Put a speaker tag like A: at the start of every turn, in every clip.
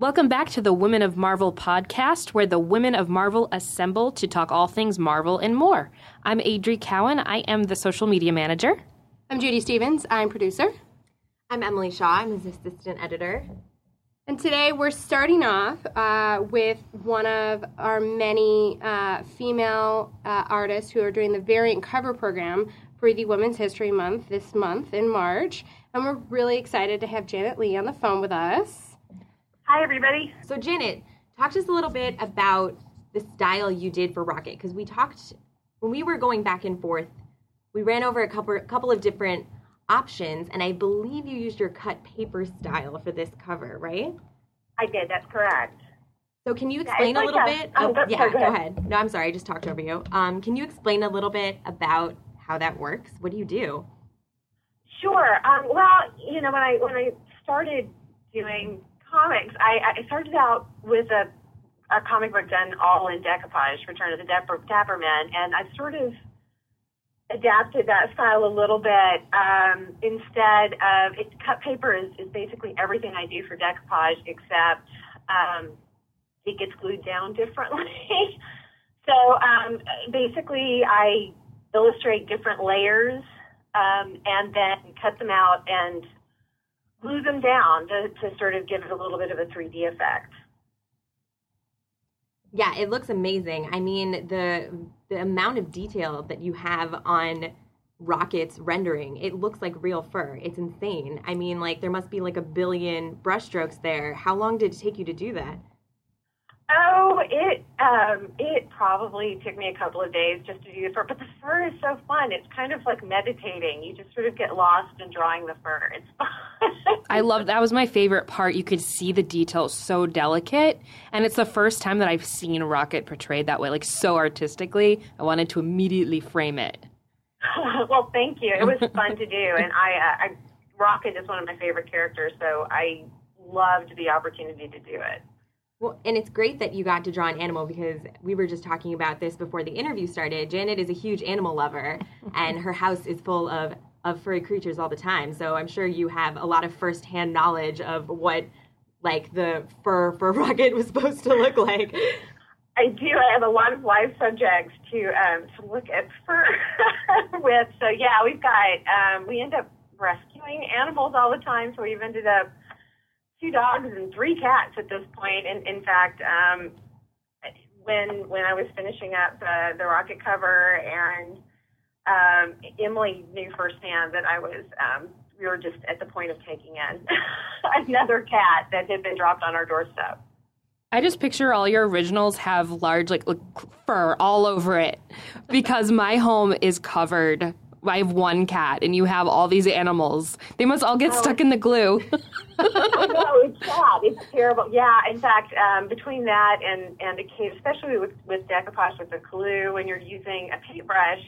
A: Welcome back to the Women of Marvel podcast, where the women of Marvel assemble to talk all things Marvel and more. I'm Adri Cowan. I am the social media manager.
B: I'm Judy Stephens. I'm producer.
C: I'm Emily Shaw. I'm his assistant editor.
B: And today we're starting off uh, with one of our many uh, female uh, artists who are doing the variant cover program for the Women's History Month this month in March. And we're really excited to have Janet Lee on the phone with us.
D: Hi, everybody.
C: So, Janet, talk to us a little bit about the style you did for Rocket because we talked when we were going back and forth. We ran over a couple couple of different options, and I believe you used your cut paper style for this cover, right?
D: I did. That's correct.
C: So, can you explain
D: like
C: a little
D: a-
C: bit?
D: oh,
C: of-
D: go-
C: yeah,
D: sorry,
C: go ahead. No, I'm sorry, I just talked over you. Um, can you explain a little bit about how that works? What do you do?
D: Sure. Um, well, you know, when I when I started doing comics, I, I started out with a a comic book done all in decoupage, Return of the Dapper, Dapper Men, and I sort of adapted that style a little bit. Um, instead of it, cut paper is, is basically everything I do for decoupage, except um, it gets glued down differently. so um, basically, I illustrate different layers um, and then cut them out and glue them down to, to sort of give it a little bit of a 3D effect.
C: Yeah, it looks amazing. I mean, the the amount of detail that you have on Rocket's rendering, it looks like real fur. It's insane. I mean, like there must be like a billion brushstrokes there. How long did it take you to do that?
D: Oh, it um, it probably took me a couple of days just to do the fur, but the fur is so fun. It's kind of like meditating. You just sort of get lost in drawing the fur. It's fun.
A: I love that was my favorite part. You could see the details so delicate, and it's the first time that I've seen Rocket portrayed that way, like so artistically. I wanted to immediately frame it.
D: well, thank you. It was fun to do, and I, uh, I Rocket is one of my favorite characters, so I loved the opportunity to do it.
C: Well, and it's great that you got to draw an animal because we were just talking about this before the interview started. Janet is a huge animal lover, and her house is full of of furry creatures all the time. So I'm sure you have a lot of firsthand knowledge of what like the fur for Rocket was supposed to look like.
D: I do. I have a lot of live subjects to um, to look at fur with. So yeah, we've got um, we end up rescuing animals all the time. So we've ended up two dogs and three cats at this point. And in fact, um, when when I was finishing up the the rocket cover and um, Emily knew firsthand that I was. Um, we were just at the point of taking in another cat that had been dropped on our doorstep.
A: I just picture all your originals have large like, like fur all over it because my home is covered. I have one cat, and you have all these animals. They must all get stuck in the glue.
D: I know it's sad. It's terrible. Yeah. In fact, um, between that and and a case, especially with with decoupage with the glue, when you're using a paintbrush,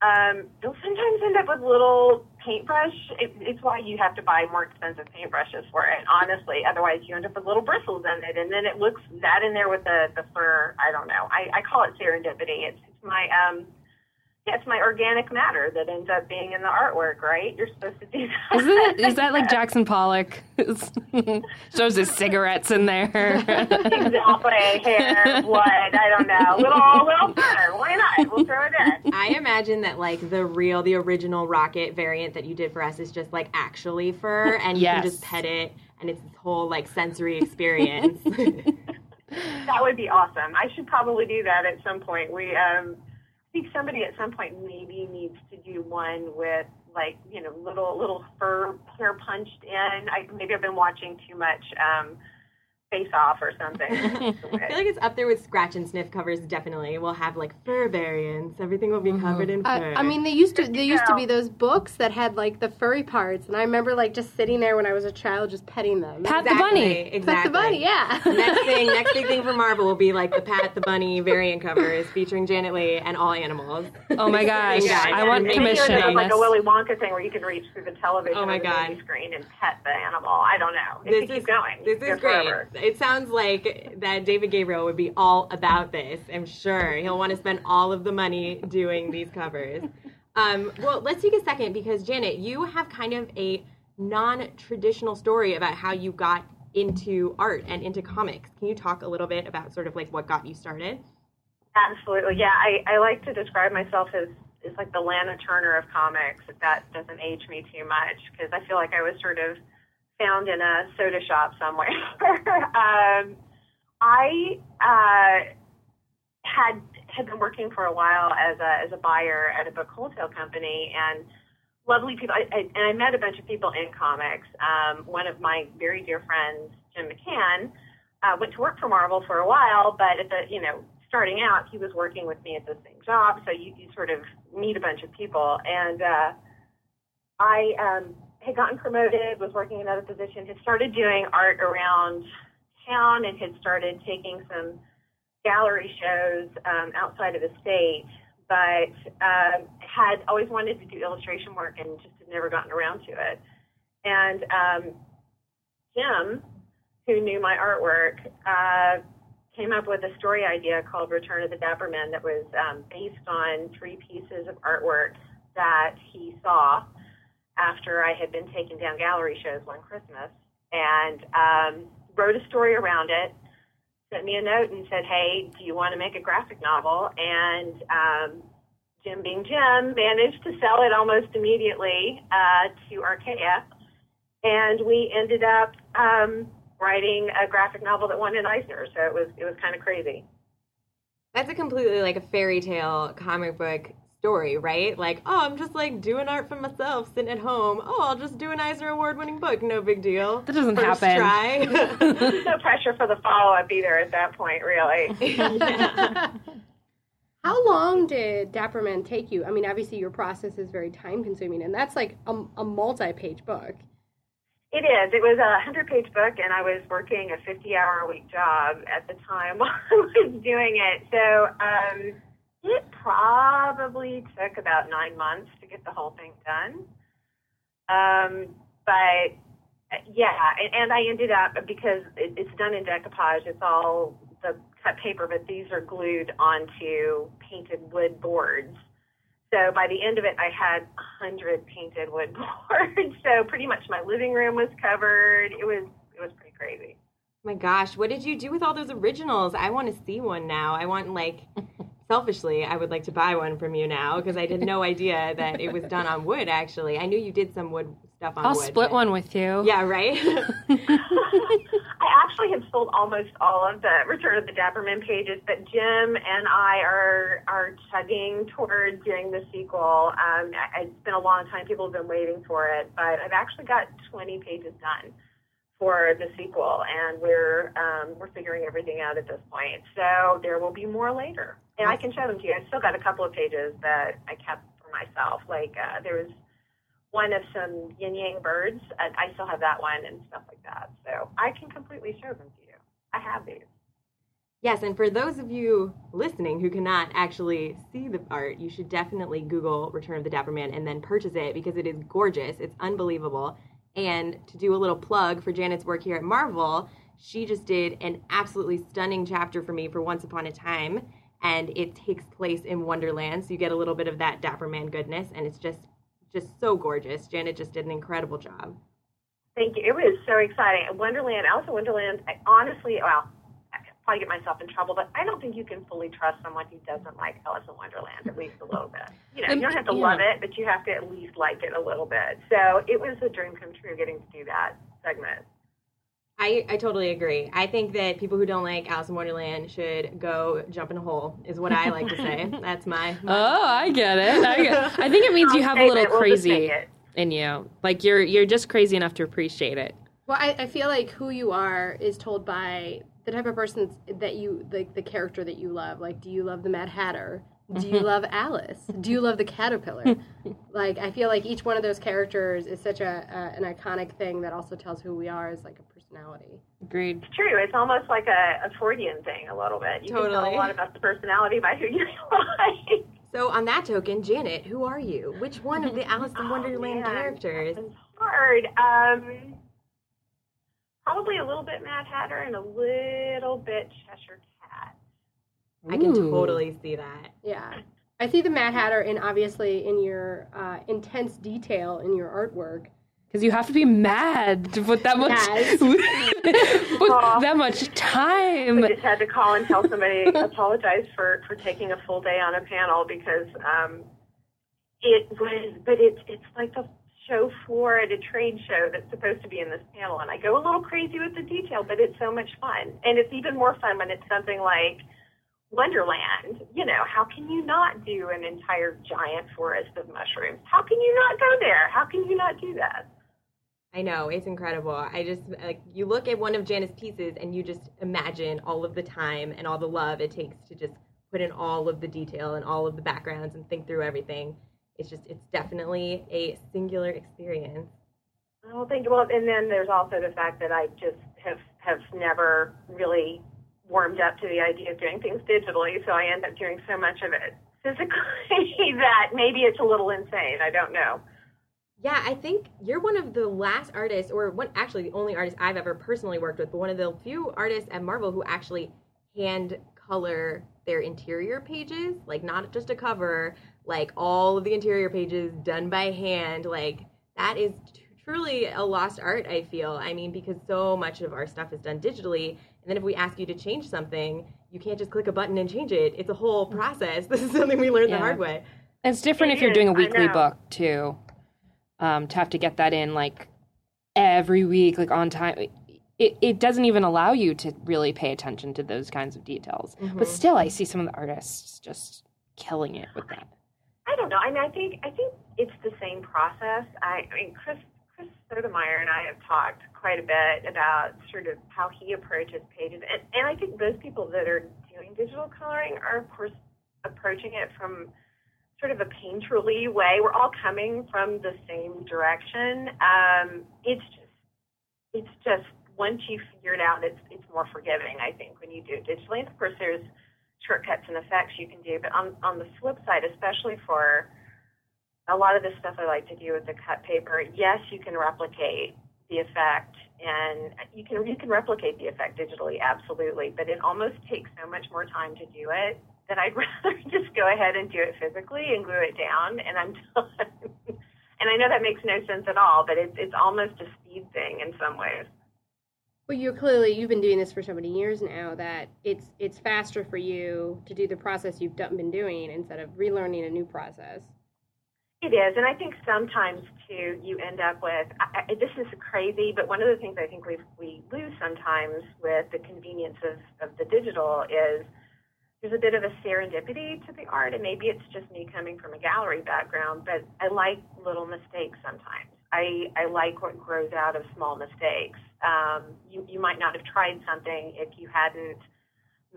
D: um, you'll sometimes end up with little paintbrush. It, it's why you have to buy more expensive paintbrushes for it. Honestly, otherwise you end up with little bristles in it, and then it looks that in there with the the fur. I don't know. I, I call it serendipity. It's, it's my um. Yeah, it's my organic matter that ends up being in the artwork, right? You're supposed to do that.
A: Isn't it? Is that like Jackson Pollock shows his cigarettes in there?
D: exactly. Hair, blood, I don't know. Little, little fur. Why not? We'll throw it in.
C: I imagine that like the real, the original Rocket variant that you did for us is just like actually fur, and you
A: Yes.
C: can just pet it, and it's this whole like sensory experience.
D: That would be awesome. I should probably do that at some point. We, um, I think somebody at some point maybe needs to do one with like, you know, little, little fur hair punched in. I, maybe I've been watching too much, um, Face Off or something.
C: I feel like it's up there with scratch and sniff covers. Definitely, we'll have like fur variants. Everything will be mm-hmm. covered in fur.
B: I, I mean, they used to they used to be those books that had like the furry parts, and I remember like just sitting there when I was a child, just petting them.
A: Pat the bunny.
C: Exactly.
B: Pet the bunny, yeah.
C: next thing, next big thing for Marvel will be like the Pat the Bunny variant covers featuring Janet Lee and all animals.
A: Oh my gosh,
C: Yeah,
A: I want
D: Maybe
A: commission
D: there's
A: on
D: like
A: this.
D: a Willy Wonka thing where you can reach through the television
C: Oh my
D: the
C: God.
D: screen and pet the animal. I don't know. It
C: This
D: could
C: is
D: keep going.
C: This
D: Go
C: is great.
D: forever.
C: It sounds like that David Gabriel would be all about this. I'm sure he'll want to spend all of the money doing these covers. Um, well, let's take a second because Janet, you have kind of a non-traditional story about how you got into art and into comics. Can you talk a little bit about sort of like what got you started?
D: Absolutely, yeah. I, I like to describe myself as is like the Lana Turner of comics. If that doesn't age me too much, because I feel like I was sort of found in a soda shop somewhere. um, I uh, had had been working for a while as a as a buyer at a book wholesale company and lovely people. I, I, and I met a bunch of people in comics. Um, one of my very dear friends, Jim McCann, uh, went to work for Marvel for a while, but at the you know starting out, he was working with me at the same job, so you, you sort of meet a bunch of people. And uh, I um, had gotten promoted, was working in another position, had started doing art around town, and had started taking some gallery shows um, outside of the state, but um, had always wanted to do illustration work and just had never gotten around to it. And um, Jim, who knew my artwork, uh, came up with a story idea called Return of the Dapper Men that was um, based on three pieces of artwork that he saw after I had been taking down gallery shows one Christmas and um, wrote a story around it, sent me a note and said, hey, do you want to make a graphic novel? And um, Jim being Jim managed to sell it almost immediately uh, to Archaia. And we ended up um, writing a graphic novel that won an Eisner. So it was it was kind of crazy.
C: That's a completely like a fairy tale comic book story, right? Like, oh, I'm just like doing art for myself, sitting at home. Oh, I'll just do an Eisner Award winning book. No big deal.
A: That doesn't
C: First
A: happen.
C: Try.
D: no pressure for the follow up either at that point, really.
C: yeah.
B: How long did Dapper Men take you? I mean, obviously your process is very time consuming, and that's like a, a multi page book.
D: It is. It was a 100 page book, and I was working a 50 hour a week job at the time while I was doing it. So um, it probably took about nine months to get the whole thing done. Um, but yeah, and, I ended up, because it, it's done in decoupage, it's all the cut paper, but these are glued onto painted wood boards. So by the end of it, I had a hundred painted wood boards. so pretty much my living room was covered. It was it was pretty crazy.
C: My gosh, what did you do with all those originals? I want to see one now. I want like selfishly, I would like to buy one from you now because I had no idea that it was done on wood. Actually, I knew you did some wood stuff on wood.
A: I'll
C: wood.
A: split
C: but-
A: one with you.
C: Yeah, right.
D: I actually have sold almost all of the Return of the Dapper Men pages, but Jim and I are are chugging toward doing the sequel. Um, I, it's been a long time; people have been waiting for it, but I've actually got 20 pages done for the sequel, and we're um, we're figuring everything out at this point. So there will be more later, and I can show them to you. I still got a couple of pages that I kept for myself. Like uh, there was one of some yin yang birds. And I still have that one and stuff like that. So I can completely show them to you. I have these.
C: Yes, and for those of you listening who cannot actually see the art, you should definitely Google Return of the Dapper Men and then purchase it because it is gorgeous. It's unbelievable. And to do a little plug for Janet's work here at Marvel, she just did an absolutely stunning chapter for me for Once Upon a Time, and it takes place in Wonderland, so you get a little bit of that Dapper Man goodness, and it's just just so gorgeous. Janet just did an incredible job.
D: Thank you. It was so exciting. Wonderland, Alice in Wonderland, I honestly, could probably get myself in trouble, but I don't think you can fully trust someone who doesn't like Alice in Wonderland, at least a little bit. You know, you don't have to
A: Yeah.
D: love it, but you have to at least like it a little bit. So it was a dream come true getting to do that segment.
C: I, I totally agree. I think that people who don't like Alice in Wonderland should go jump in a hole, is what I like to say. That's my.
A: Oh, I get it. I, get, I think it means you have a little
D: we'll
A: crazy in you. Like you're you're just crazy enough to appreciate it.
B: Well, I, I feel like who you are is told by the type of person that you, like the character that you love. Like, do you love the Mad Hatter? Do you love Alice? Do you love the caterpillar? like, I feel like each one of those characters is such a, a an iconic thing that also tells who we are as like a personality.
A: Agreed.
D: It's true. It's almost like a, a Freudian thing a little bit. You can tell a lot about the personality by who you like.
C: So, on that token, Janet, who are you? Which one of the Alice in
D: Oh,
C: Wonderland
D: man.
C: characters?
D: It's hard. Um, probably a little bit Mad Hatter and a little bit Cheshire Cat.
C: I can totally see that.
B: Yeah. I see the Mad Hatter in obviously in your uh, intense detail in your artwork.
A: because you have to be mad to put that much
B: Yes.
A: put that much time.
D: I just had to call and tell somebody apologize for for taking a full day on a panel because um, it was. But it's it's like the show floor at a trade show that's supposed to be in this panel, and I go a little crazy with the detail, but it's so much fun, and it's even more fun when it's something like. Wonderland, you know, how can you not do an entire giant forest of mushrooms? How can you not go there? How can you not do that?
C: I know it's incredible. I just like you look at one of Janice's pieces and you just imagine all of the time and all the love it takes to just put in all of the detail and all of the backgrounds and think through everything. It's just it's definitely a singular experience.
D: Oh, thank you. Well, and then there's also the fact that I just have have never really warmed up to the idea of doing things digitally, so I end up doing so much of it physically that maybe it's a little insane. I don't know.
C: Yeah, I think you're one of the last artists, or one actually the only artist I've ever personally worked with, but one of the few artists at Marvel who actually hand color their interior pages, like not just a cover, like all of the interior pages done by hand. Like that is t- truly a lost art. I feel. I mean, because so much of our stuff is done digitally, and then if we ask you to change something, you can't just click a button and change it. It's a whole process. This is something we learned
A: Yeah.
C: the hard way.
A: It's different
D: It
A: if you're
D: is,
A: doing a weekly book too. Um, to have to get that in like every week, like on time. It, it doesn't even allow you to really pay attention to those kinds of details. But still, I see some of the artists just killing it with that.
D: I don't know. I mean, I think I think it's the same process. I, I mean, Chris Chris Sotomayor and I have talked quite a bit about sort of how he approaches pages, and and I think those people that are doing digital coloring are, of course, approaching it from sort of a painterly way. We're all coming from the same direction. Um, it's just it's just once you figure it out, it's it's more forgiving. I think when you do it digitally, and of course, there's shortcuts and effects you can do. But on on the flip side, especially for a lot of the stuff I like to do with the cut paper, yes, you can replicate the effect, and you can you can replicate the effect digitally, absolutely. But it almost takes so much more time to do it that I'd rather just go ahead and do it physically and glue it down, and I'm done. and I know that makes no sense at all, but it's it's almost a speed thing in some ways.
B: Well, you're clearly you've been doing this for so many years now that it's it's faster for you to do the process you've done, been doing instead of relearning a new process.
D: It is, and I think sometimes too you end up with I, I, this is crazy, but one of the things I think we we lose sometimes with the convenience of, of the digital is there's a bit of a serendipity to the art, and maybe it's just me coming from a gallery background, but I like little mistakes sometimes. I, I like what grows out of small mistakes. Um, you, you might not have tried something if you hadn't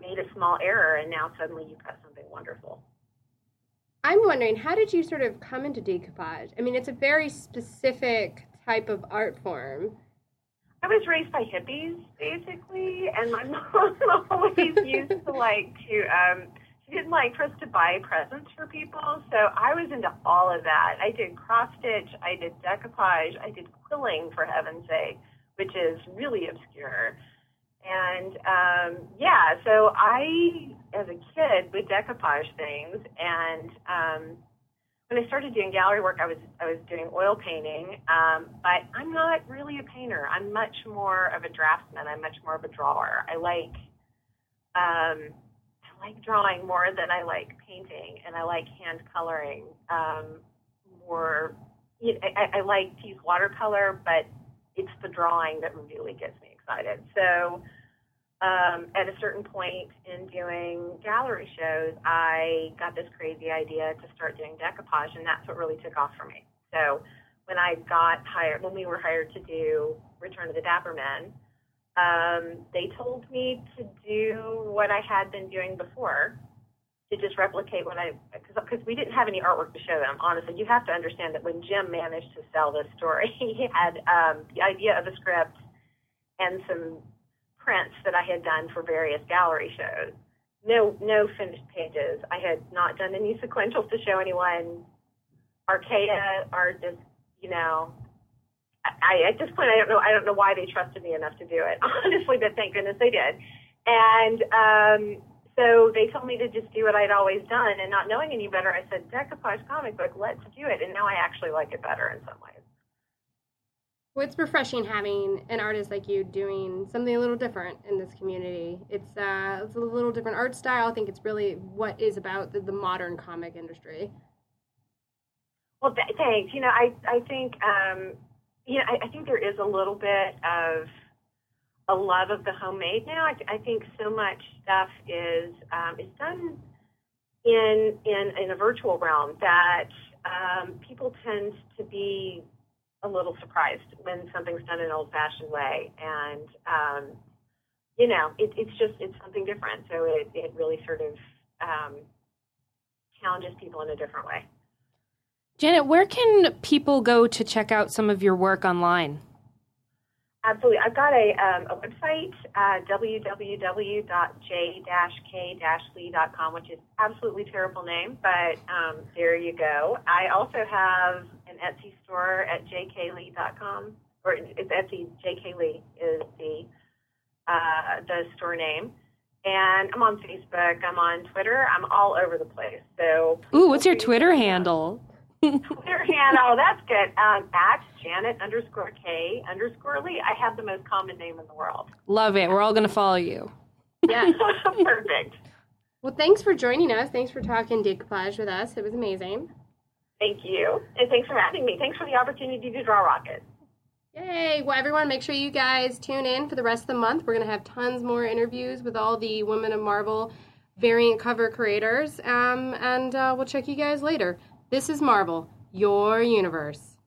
D: made a small error, and now suddenly you've got something wonderful.
B: I'm wondering, how did you sort of come into decoupage? I mean, it's a very specific type of art form.
D: I was raised by hippies, basically, and my mom always used to like to. Um, she didn't like for us to buy presents for people, so I was into all of that. I did cross stitch, I did decoupage, I did quilling, for heaven's sake, which is really obscure. And um, yeah, so I, as a kid, would decoupage things, and um, when I started doing gallery work, I was I was doing oil painting, um, but I'm not really a painter. I'm much more of a draftsman. I'm much more of a drawer. I like um, I like drawing more than I like painting, and I like hand coloring um, more. You know, I, I like to use watercolor, but it's the drawing that really gets me excited. So um, at a certain point in doing gallery shows, I got this crazy idea to start doing decoupage, and that's what really took off for me. So when I got hired, when we were hired to do Return of the Dapper Men, um, they told me to do what I had been doing before, to just replicate what I, because we didn't have any artwork to show them. Honestly, you have to understand that when Jim managed to sell this story, he had um, the idea of a script and some prints that I had done for various gallery shows. No, no finished pages. I had not done any sequentials to show anyone. Archaia are just, you know, I, at this point, I don't know. I don't know why they trusted me enough to do it, honestly. But thank goodness they did. And um, so they told me to just do what I'd always done, and not knowing any better, I said, "Decoupage comic book, let's do it." And now I actually like it better in some ways.
B: Well, it's refreshing having an artist like you doing something a little different in this community. It's uh, it's a little different art style. I think it's really what is about the, the modern comic industry.
D: Well, th- thanks. You know, I I think um, you know I, I think there is a little bit of a love of the homemade now. I, I think so much stuff is um, is done in in in a virtual realm that um, people tend to be a little surprised when something's done in an old-fashioned way, and um, you know, it, it's just it's something different. So it it really sort of um, challenges people in a different way.
A: Janet, where can people go to check out some of your work online?
D: Absolutely. I've got a, um, a website, uh, www.j-k-lee.com, which is absolutely terrible name, but um, there you go. I also have an Etsy store at jklee.com, or it's Etsy, jklee is the, uh, the store name. And I'm on Facebook, I'm on Twitter, I'm all over the place. So,
A: Ooh, what's your Twitter handle?
D: Twitter handle, that's good. Um, at Janet underscore K underscore Lee. I have the most common name in the world.
A: Love it. We're all going to follow you.
B: Yeah.
D: Perfect.
B: well, thanks for joining us. Thanks for talking decoupage with us. It was amazing.
D: Thank you. And thanks for having me. Thanks for the opportunity to draw rockets.
B: Yay! Well, everyone, make sure you guys tune in for the rest of the month. We're going to have tons more interviews with all the Women of Marvel variant cover creators. Um, and uh, we'll check you guys later. This is Marvel, your universe.